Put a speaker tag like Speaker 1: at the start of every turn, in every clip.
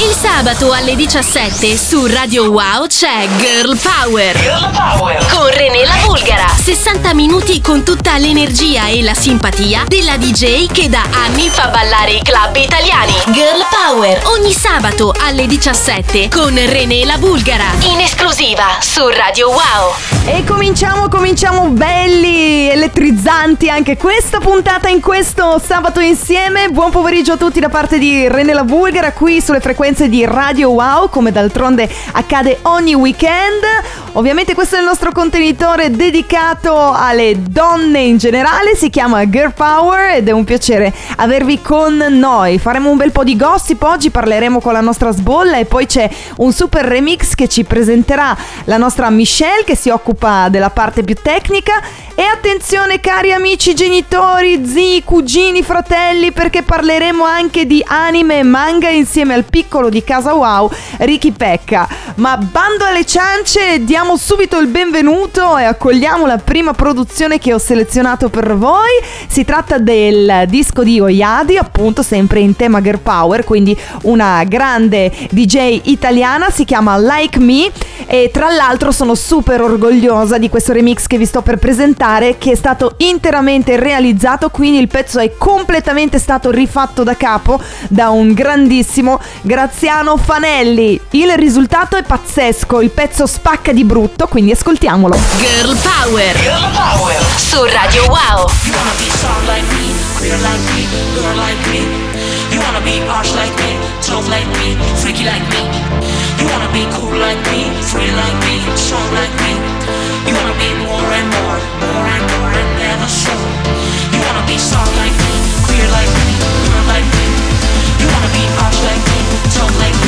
Speaker 1: Il sabato alle 17 su Radio Wow c'è Girl Power.
Speaker 2: Girl Power.
Speaker 1: Con René la Bulgara. 60 minuti con tutta l'energia e la simpatia della DJ che da anni fa ballare i club italiani. Girl Power. Ogni sabato alle 17 con René la Bulgara. In esclusiva su Radio Wow.
Speaker 3: E cominciamo, cominciamo belli, elettrizzanti anche questa puntata in questo sabato insieme. Buon pomeriggio a tutti da parte di René la Bulgara qui sulle frequenze di Radio Wow, come d'altronde accade ogni weekend. Ovviamente questo è il nostro contenitore dedicato alle donne in generale, si chiama Girl Power ed è un piacere avervi con noi. Faremo un bel po' di gossip oggi, parleremo con la nostra sbolla e poi c'è un super remix che ci presenterà la nostra Michelle che si occupa della parte più tecnica e attenzione cari amici genitori, zii, cugini, fratelli perché parleremo anche di anime e manga insieme al piccolo di Casa Wow, Ricky Pecca. Ma bando alle ciance, diamo subito il benvenuto e accogliamo la prima produzione che ho selezionato per voi. Si tratta del disco di Oyadi, appunto sempre in tema Girl Power, quindi una grande DJ italiana, si chiama Like Me e tra l'altro sono super orgogliosa di questo remix che vi sto per presentare che è stato interamente realizzato, quindi il pezzo è completamente stato rifatto da capo da un grandissimo Graziano Fanelli. Il risultato è pazzesco, il pezzo spacca di brutto, quindi ascoltiamolo.
Speaker 1: Girl Power.
Speaker 2: Girl Power.
Speaker 1: Su Radio Wow.
Speaker 4: You wanna be soft like me, queer like me, girl like me. You wanna be harsh like me, tough like me, freaky like me. You wanna be cool like me, free like me, strong like me. Like me, queer like me, girl like me. You wanna be harsh like me, tough like me,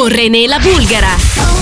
Speaker 1: con René la Bulgara.
Speaker 5: Oh,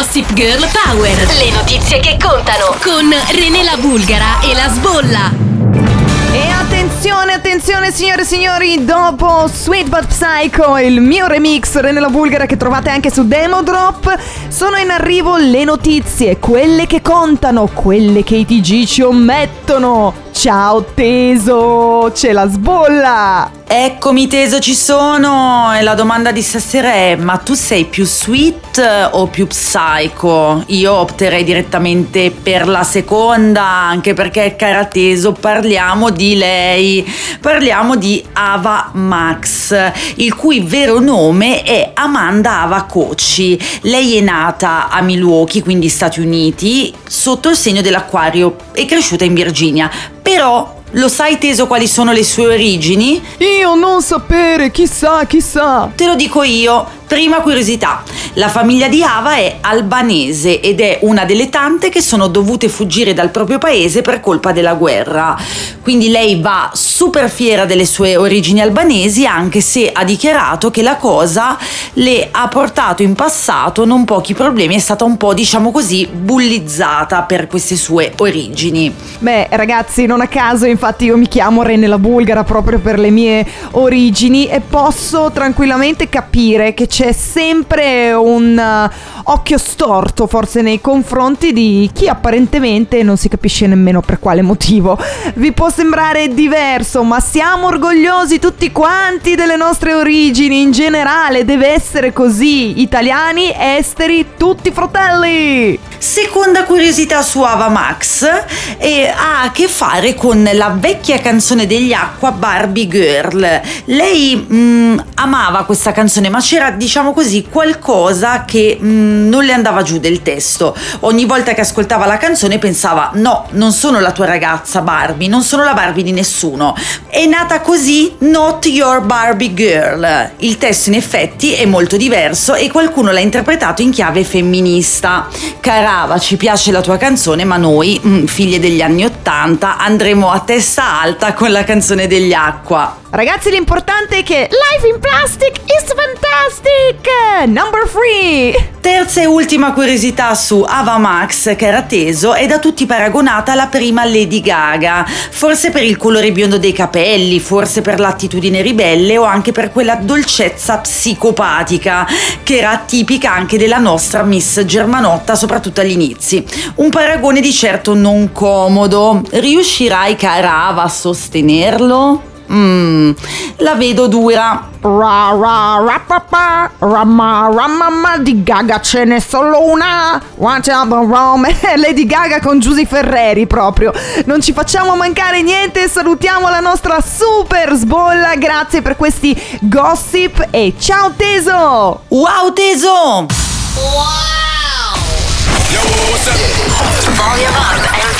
Speaker 1: Gossip Girl Power. Le notizie che contano con René la Bulgara e la Sbolla.
Speaker 3: E attenzione, attenzione signore e signori, dopo Sweet But Psycho, il mio remix René la Bulgara che trovate anche su Demo Drop, sono in arrivo le notizie, quelle che contano, quelle che i TG ci omettono. Ciao Teso, c'è la sbolla!
Speaker 2: Eccomi teso, ci sono e la domanda di stasera è ma tu sei più sweet o più psycho? Io opterei direttamente per la seconda anche perché cara teso parliamo di lei, parliamo di Ava Max il cui vero nome è Amanda Ava Kochi. Lei è nata a Milwaukee, quindi Stati Uniti, sotto il segno dell'acquario, è cresciuta in Virginia, però lo sai teso quali sono le sue origini?
Speaker 3: Io non sapere, chissà, chissà!
Speaker 2: Te lo dico io. Prima curiosità, la famiglia di Ava è albanese ed è una delle tante che sono dovute fuggire dal proprio paese per colpa della guerra. Quindi lei va super fiera delle sue origini albanesi anche se ha dichiarato che la cosa le ha portato in passato non pochi problemi, è stata un po' diciamo così bullizzata per queste sue origini.
Speaker 3: Beh, ragazzi, non a caso, infatti io mi chiamo Rene la Bulgara proprio per le mie origini e posso tranquillamente capire che c'è sempre un uh, occhio storto forse nei confronti di chi apparentemente non si capisce nemmeno per quale motivo. Vi può sembrare diverso, ma siamo orgogliosi tutti quanti delle nostre origini in generale, deve essere così. Italiani, esteri, tutti fratelli.
Speaker 2: Seconda curiosità su Ava Max eh, ha a che fare con la vecchia canzone degli Acqua Barbie Girl. Lei mm, amava questa canzone, ma c'era diciamo così qualcosa che mm, non le andava giù del testo. Ogni volta che ascoltava la canzone pensava no, non sono la tua ragazza Barbie, non sono la Barbie di nessuno. È nata così Not Your Barbie Girl. Il testo in effetti è molto diverso e qualcuno l'ha interpretato in chiave femminista. Cara Ava, ci piace la tua canzone, ma noi, mm, figlie degli anni Ottanta, andremo a testa alta con la canzone degli Acqua.
Speaker 3: Ragazzi, l'importante è che Life in Plastic is fantastic! Number 3!
Speaker 2: Terza e ultima curiosità su Ava Max, che era teso, è da tutti paragonata alla prima Lady Gaga, forse per il colore biondo dei capelli, forse per l'attitudine ribelle o anche per quella dolcezza psicopatica che era tipica anche della nostra Miss Germanotta, soprattutto agli inizi. Un paragone di certo non comodo. Riuscirai, cara Ava, a sostenerlo? Mmm, la vedo dura.
Speaker 3: Ra ra ra pa pa, ramma ramma di Gaga ce n'è solo una. Watch out Rome. Lady Gaga con Giusy Ferreri proprio. Non ci facciamo mancare niente. Salutiamo la nostra super sbolla. Grazie per questi gossip e ciao teso.
Speaker 2: Wow, teso!
Speaker 1: René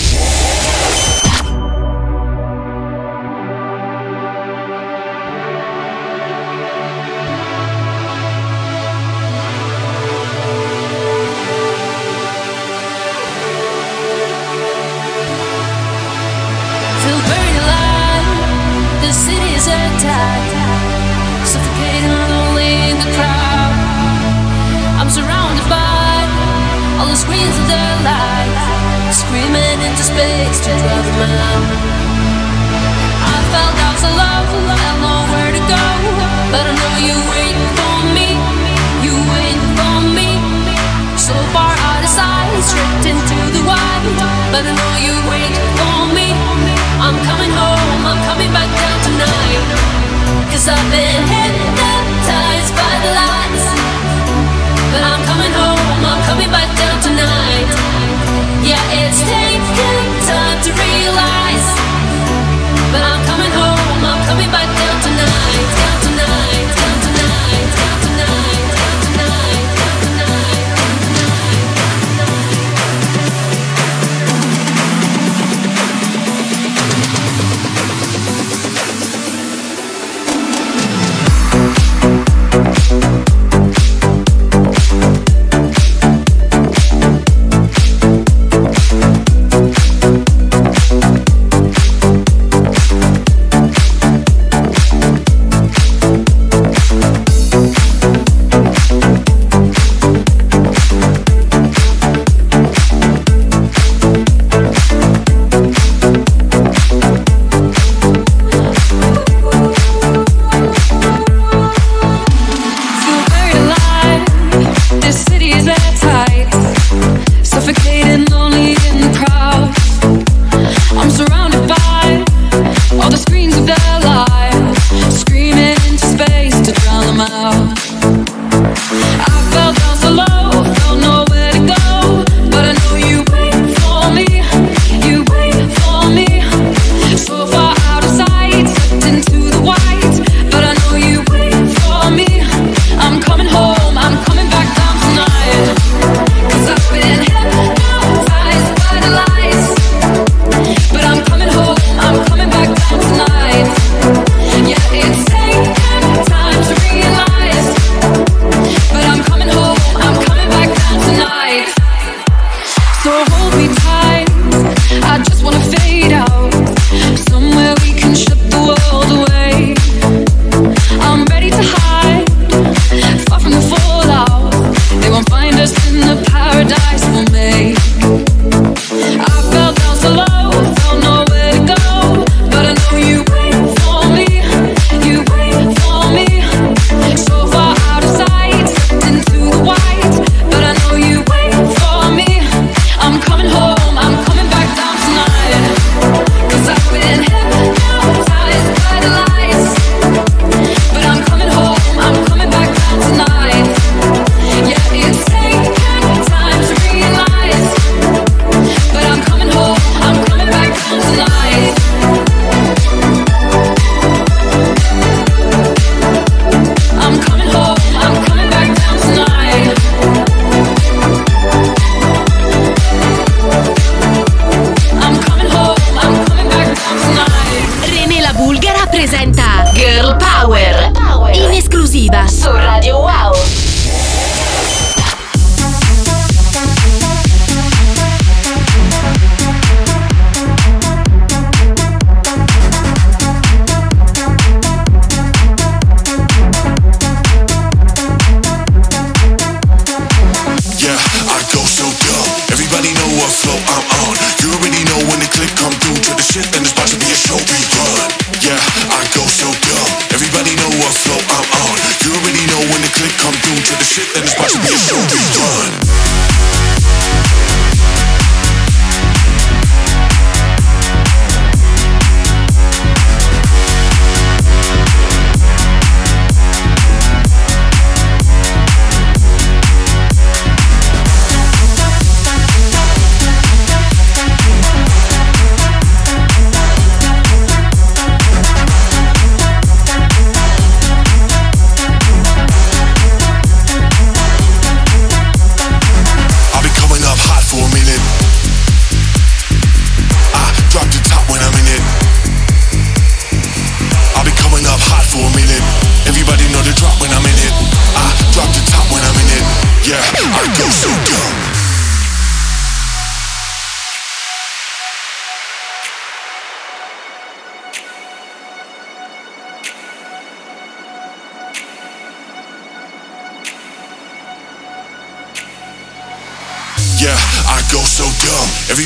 Speaker 5: Cause I've been hypnotized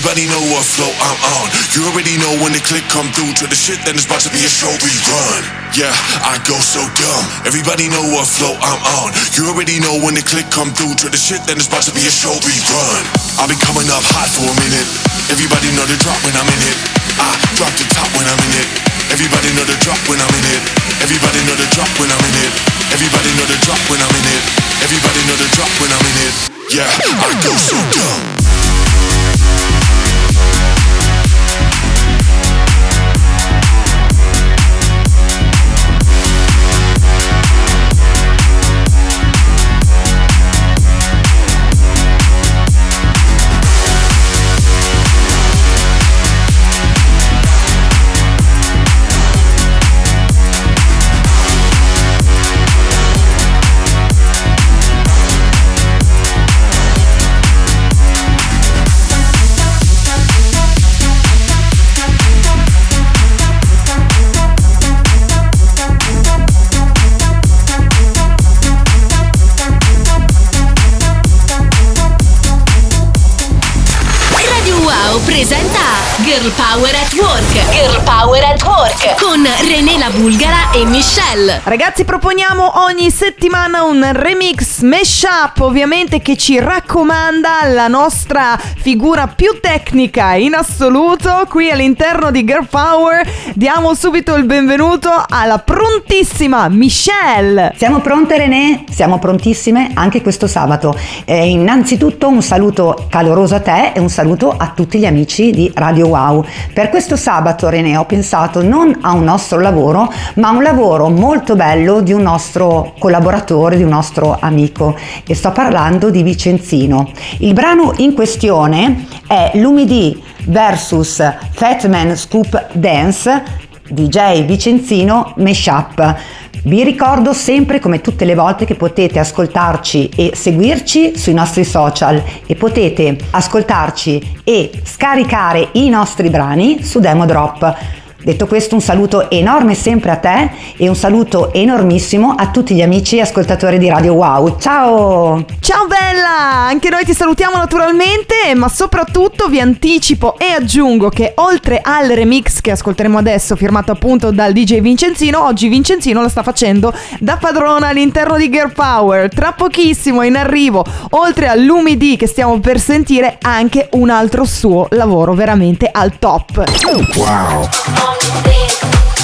Speaker 6: Everybody know what flow I'm on. You already know when the click come through to the shit, then it's about to be a show we run. Yeah, I go so dumb. Everybody know what flow I'm on. You already know when the click come through to the shit, then it's about to be a show we run. I'll be coming up hot for a minute. Everybody know the drop when I'm in it. I drop the top when I'm in it. Everybody know the drop when I'm in it. Everybody know the drop when I'm in it. Everybody know the drop when I'm in it. Everybody know the drop when I'm in it. Yeah, I go so dumb.
Speaker 1: Presenta Girl Power at Work. Girl Power at Work con René la Bulgara e Michelle.
Speaker 3: Ragazzi, proponiamo ogni settimana un remix mashup, ovviamente che ci raccomanda la nostra figura più tecnica in assoluto. Qui all'interno di Girl Power diamo subito il benvenuto alla prontissima Michelle.
Speaker 7: Siamo pronte René? Siamo prontissime anche questo sabato. Eh, innanzitutto un saluto caloroso a te e un saluto a tutti gli amici di Radio Wow. Per questo sabato René ho pensato non a un nostro lavoro, ma a un lavoro molto bello di un nostro collaboratore, di un nostro amico e sto parlando di Vicenzino. Il brano in questione è Lumidì versus Fatman Scoop Dance DJ Vicenzino Mashup. Vi ricordo sempre come tutte le volte che potete ascoltarci e seguirci sui nostri social e potete ascoltarci e scaricare i nostri brani su Demo Drop. Detto questo un saluto enorme sempre a te e un saluto enormissimo a tutti gli amici e ascoltatori di Radio Wow. Ciao!
Speaker 3: Ciao bella! Anche noi ti salutiamo naturalmente, ma soprattutto vi anticipo e aggiungo che oltre al remix che ascolteremo adesso, firmato appunto dal DJ Vincenzino, oggi Vincenzino lo sta facendo da padrona all'interno di Girl Power. Tra pochissimo è in arrivo, oltre all'Umidi che stiamo per sentire, anche un altro suo lavoro veramente al top.
Speaker 5: Girl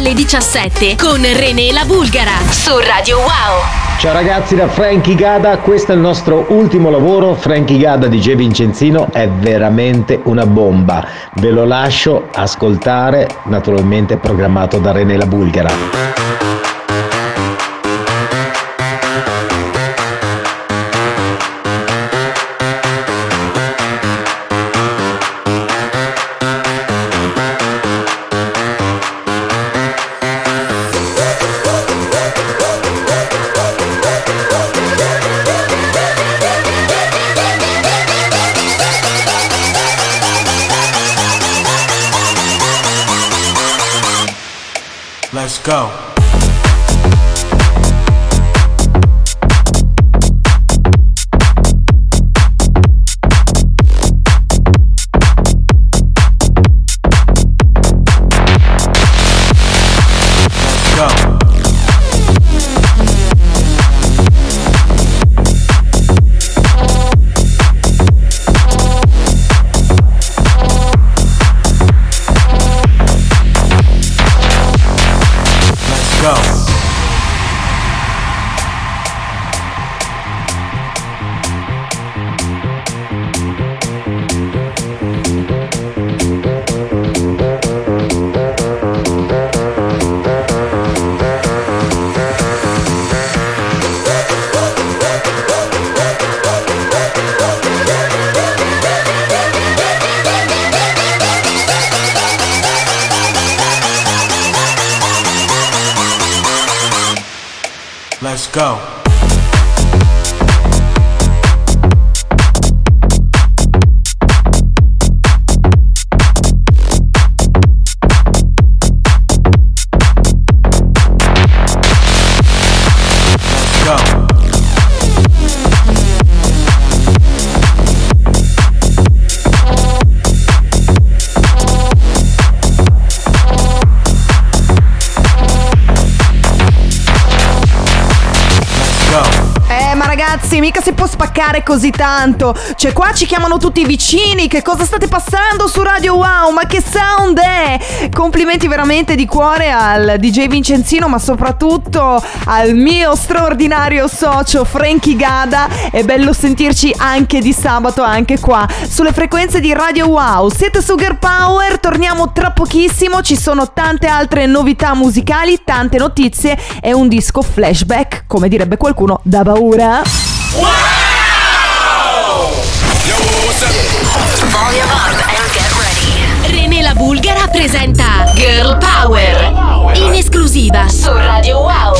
Speaker 5: alle 17 con René la Bulgara su Radio Wow.
Speaker 8: Ciao ragazzi da Frankie Gada, questo è il nostro ultimo lavoro, Frankie Gada di J. Vincenzino è veramente una bomba, ve lo lascio ascoltare, naturalmente programmato da René la Bulgara.
Speaker 9: Let's go.
Speaker 3: ragazzi, mica si può spaccare così tanto. Cioè, qua ci chiamano tutti i vicini. Che cosa state passando su Radio Wow? Ma che sound è? Complimenti veramente di cuore al DJ Vincenzino, ma soprattutto al mio straordinario socio Frankie Gada. È bello sentirci anche di sabato, anche qua, sulle frequenze di Radio Wow. Siete su Girl Power, torniamo tra pochissimo. Ci sono tante altre novità musicali, tante notizie e un disco flashback, come direbbe qualcuno, da paura.
Speaker 1: Wow!
Speaker 10: Yo, what's up? Volume up and get ready. René la Bulgara presenta
Speaker 1: Girl Power.
Speaker 11: In esclusiva su
Speaker 12: Radio Wow.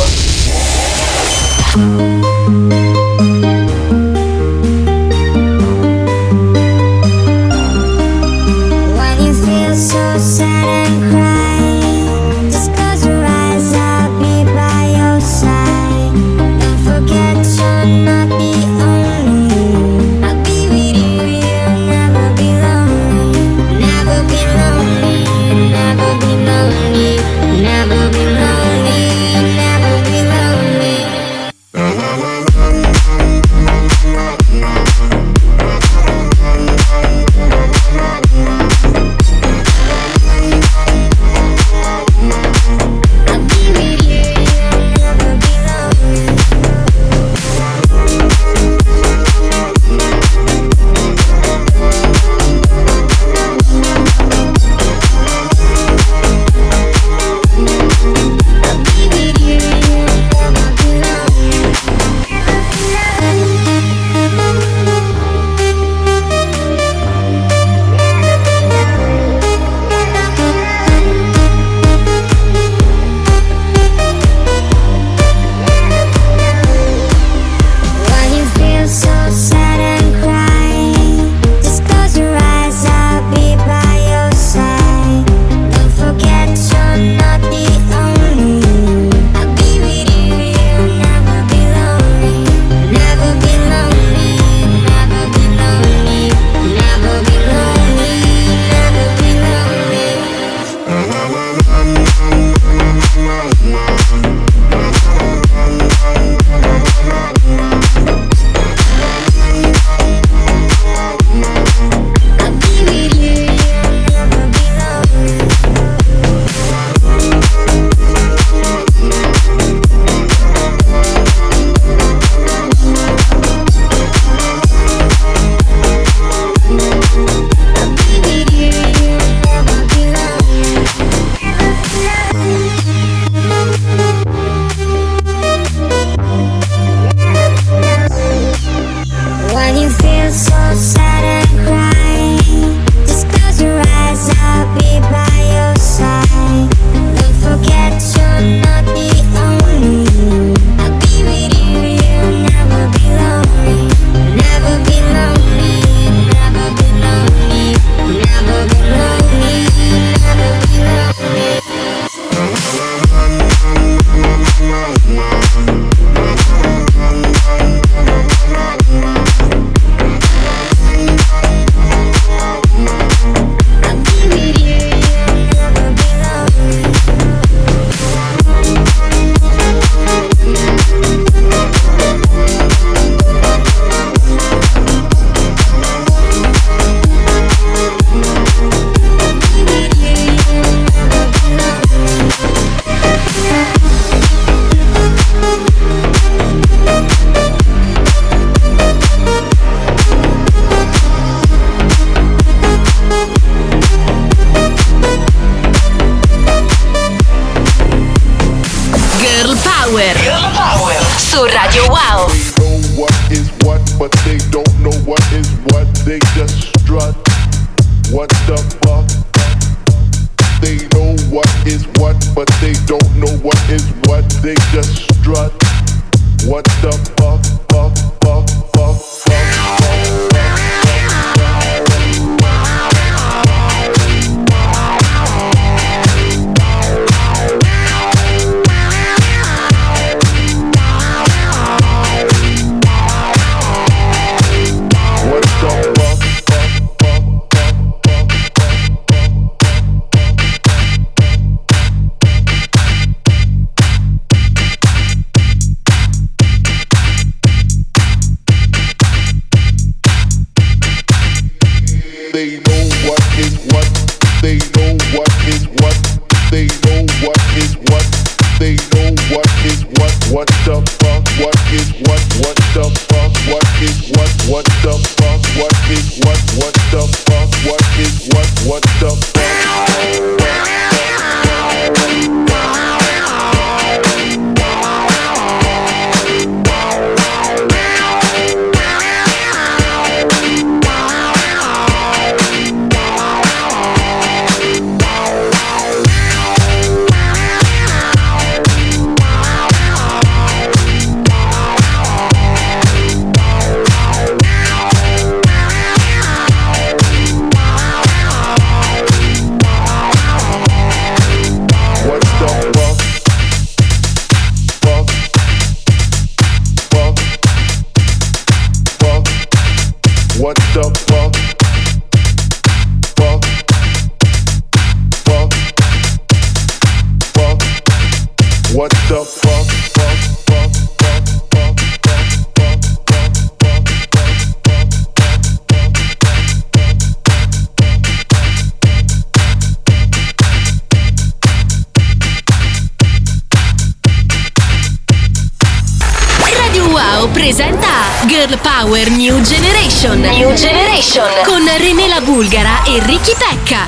Speaker 12: E Ricky Pecca.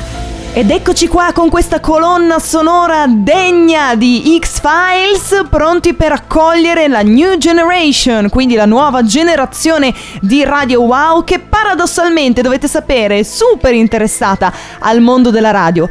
Speaker 3: Ed eccoci qua con questa colonna sonora degna di X-Files, pronti per accogliere la New Generation, quindi la nuova generazione di Radio Wow che paradossalmente dovete sapere è super interessata al mondo della radio.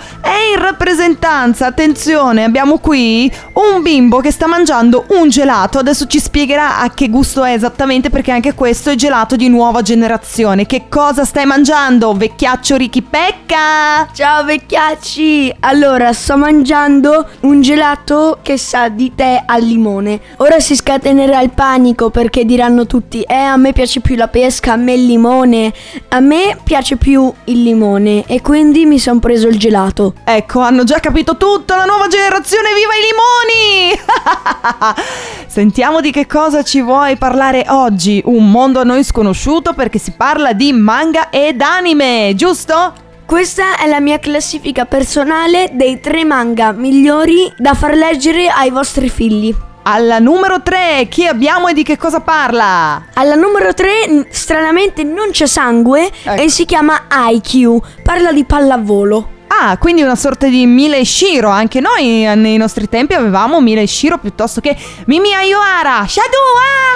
Speaker 3: In rappresentanza, attenzione, abbiamo qui un bimbo che sta mangiando un gelato, adesso ci spiegherà a che gusto è esattamente perché anche questo è gelato di nuova generazione. Che cosa stai mangiando, vecchiaccio Ricky Pecca?
Speaker 13: Ciao vecchiacci! Allora, sto mangiando un gelato che sa di tè al limone. Ora si scatenerà il panico perché diranno tutti: Eh, a me piace più la pesca, a me il limone. A me piace più il limone e quindi mi sono preso il gelato.
Speaker 3: Ecco, hanno già capito tutto, la nuova generazione, viva i limoni! Sentiamo di che cosa ci vuoi parlare oggi. Un mondo a noi sconosciuto perché si parla di manga ed anime, giusto?
Speaker 13: Questa è la mia classifica personale dei tre manga migliori da far leggere ai vostri figli.
Speaker 3: Alla numero 3, chi abbiamo e di che cosa parla?
Speaker 13: Alla numero 3, stranamente non c'è sangue
Speaker 3: Ecco.
Speaker 13: e si chiama IQ. Parla di pallavolo.
Speaker 3: Ah, quindi una sorta di Mila e Shiro. Anche noi eh, nei nostri tempi avevamo Mila e Shiro piuttosto che Mimi Ayuara, Shadow ah,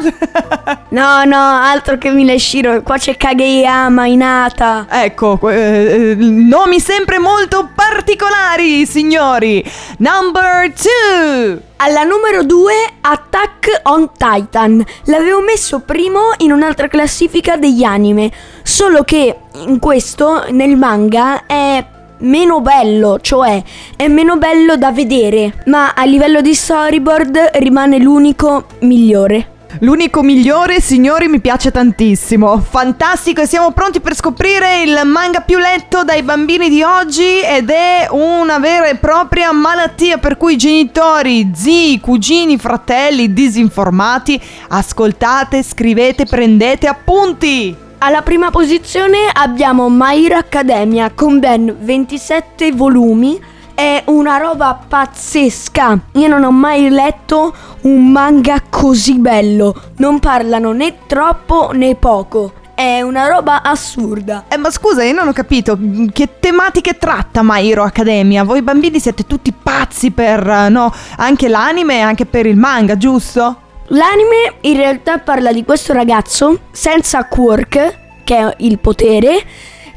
Speaker 13: No, no, altro che Mileshiro. Qua c'è Kageyama, Inata.
Speaker 3: Ecco, eh, eh, nomi sempre molto particolari, signori. Number 2.
Speaker 13: Alla numero 2, Attack on Titan. L'avevo messo primo in un'altra classifica degli anime. Solo che in questo, nel manga, è meno bello, cioè è meno bello da vedere, ma a livello di storyboard rimane l'unico migliore.
Speaker 3: L'unico migliore, signori, mi piace tantissimo. Fantastico e siamo pronti per scoprire il manga più letto dai bambini di oggi ed è una vera e propria malattia per cui genitori, zii, cugini, fratelli disinformati, ascoltate, scrivete, prendete appunti.
Speaker 13: Alla prima posizione abbiamo Hero Academia con ben 27 volumi. È una roba pazzesca. Io non ho mai letto un manga così bello. Non parlano né troppo né poco. È una roba assurda.
Speaker 3: Eh, ma scusa, io non ho capito che tematiche tratta My Hero Academia. Voi bambini siete tutti pazzi per, eh, no, anche l'anime e anche per il manga, giusto?
Speaker 13: L'anime in realtà parla di questo ragazzo senza quirk, che è il potere,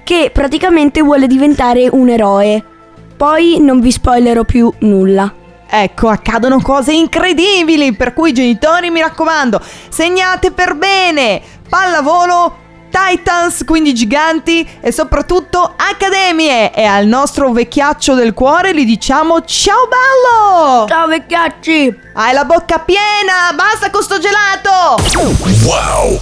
Speaker 13: che praticamente vuole diventare un eroe. Poi non vi spoilerò più nulla.
Speaker 3: Ecco, accadono cose incredibili, per cui genitori, mi raccomando, segnate per bene. Pallavolo, Titans, quindi giganti e soprattutto accademie. E al nostro vecchiaccio del cuore gli diciamo ciao bello!
Speaker 13: Ciao vecchiacci!
Speaker 3: Hai la bocca piena, basta con sto gelato!
Speaker 5: Wow.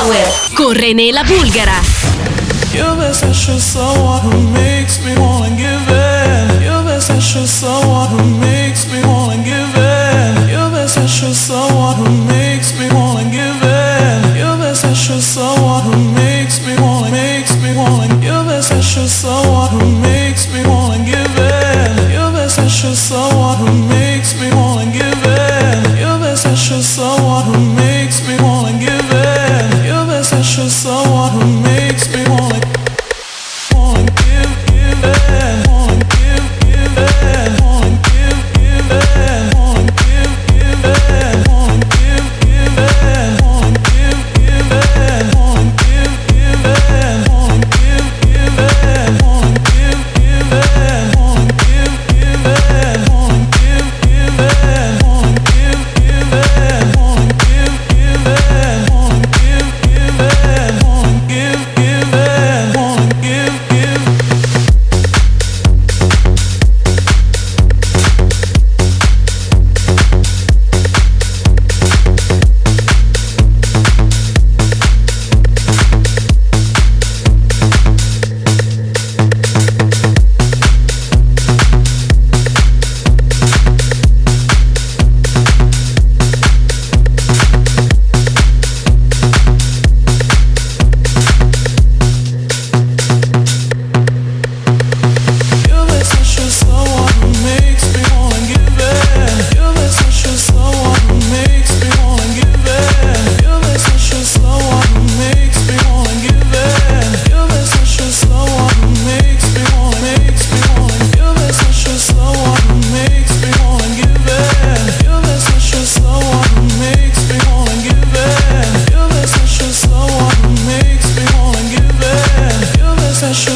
Speaker 1: Power con René la Bulgara.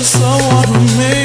Speaker 14: someone who
Speaker 3: made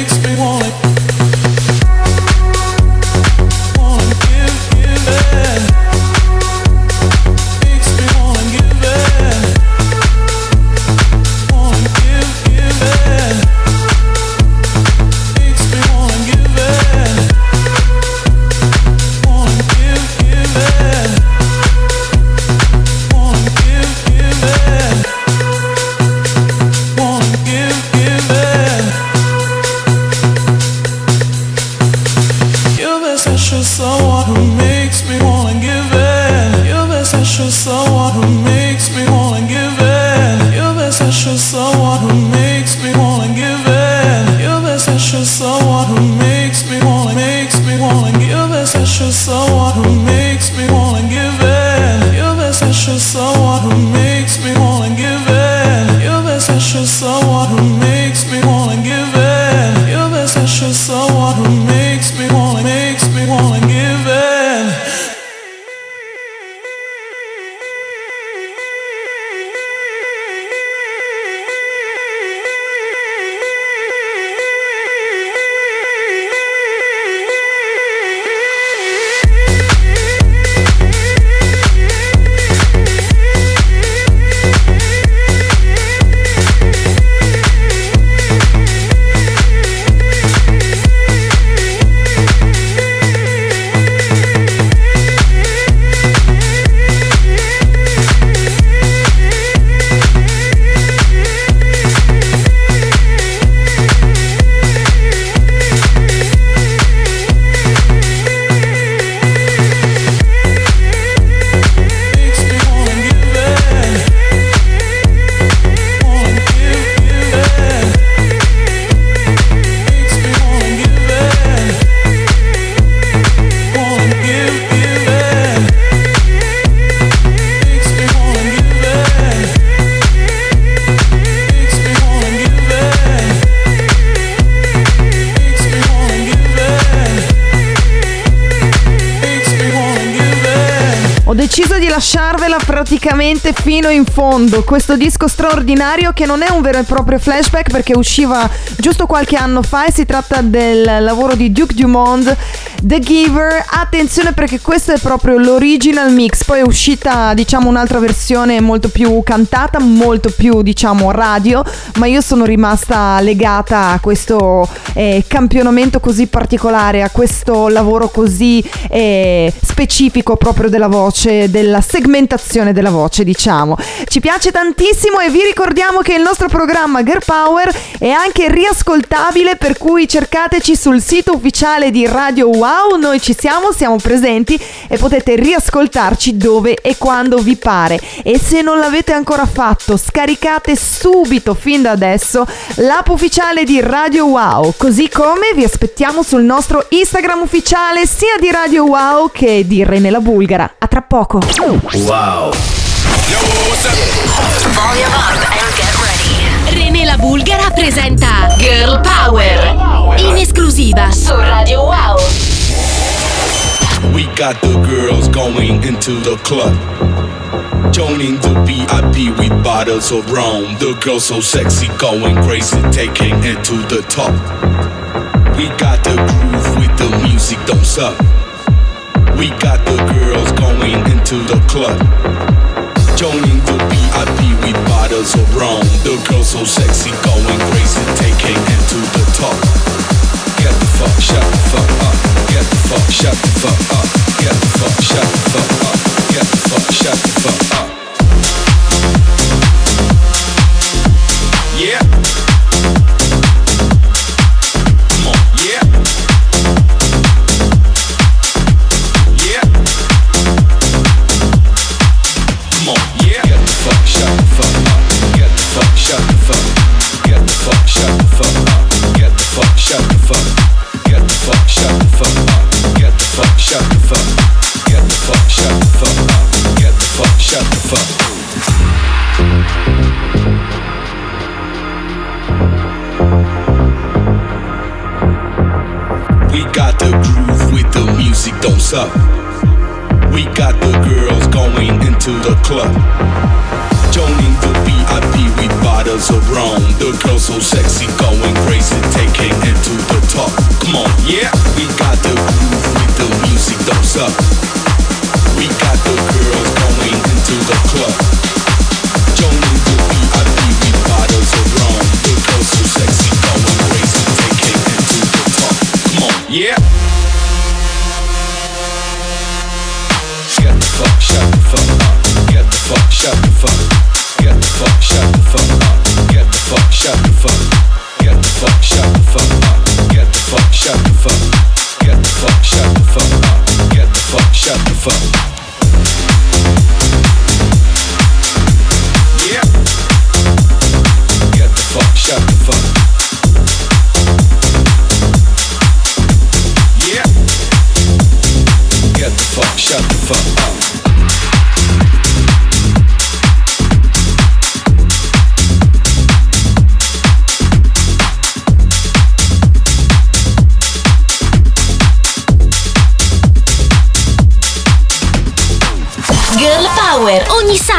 Speaker 3: praticamente fino in fondo. Questo disco straordinario che non è un vero e proprio flashback perché usciva giusto qualche anno fa e si tratta del lavoro di Duke Dumont, The Giver. Attenzione perché questo è proprio l'original mix. Poi è uscita, diciamo, un'altra versione molto più cantata, molto più, diciamo, radio. Ma io sono rimasta legata a questo eh, campionamento così particolare, a questo lavoro così eh, specifico proprio della voce, della segmentazione della voce, diciamo. Ci piace tantissimo e vi ricordiamo che il nostro programma Girl Power è anche riascoltabile, per cui cercateci sul sito ufficiale di Radio Wow, noi ci siamo, siamo presenti e potete riascoltarci dove e quando vi pare. E se non l'avete ancora fatto, scaricate subito, fin da adesso, l'app ufficiale di Radio Wow, così come vi aspettiamo sul nostro Instagram ufficiale sia di Radio Wow che di Rene la Bulgara. A tra poco.
Speaker 15: Wow.
Speaker 1: René la Bulgara presenta Girl Power in esclusiva su Radio Wow.
Speaker 16: We got the girls going into the club. Joining the VIP with bottles of rum. The girls so sexy, going crazy, taking it to the top. We got the groove with the music, don't stop. We got the girls going into the club. Joining the VIP with bottles of rum. The girls so sexy, going crazy, taking it to the top. Get the fuck, shut the fuck up. Get up. Get up. Get up. Yeah.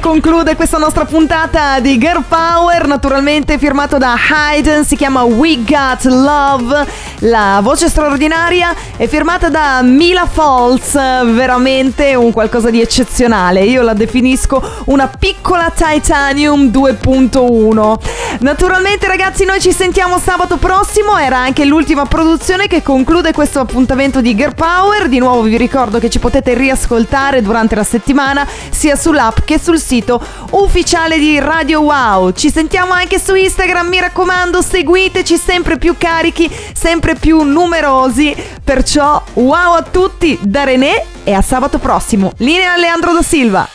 Speaker 3: Conclude questa nostra puntata di Girl Power, naturalmente firmato da Hayden, si chiama We Got Love. La voce straordinaria è firmata da Mila Falls, veramente un qualcosa di eccezionale. Io la definisco una piccola Titanium 2.1. Naturalmente ragazzi noi ci sentiamo sabato prossimo, era anche l'ultima produzione che conclude questo appuntamento di Girl Power. Di nuovo vi ricordo che ci potete riascoltare durante la settimana sia sull'app che sul sito ufficiale di Radio Wow. Ci sentiamo anche su Instagram, mi raccomando, seguiteci sempre più carichi, sempre più numerosi. Perciò wow a tutti da René e a sabato prossimo. Linea Leandro da Silva.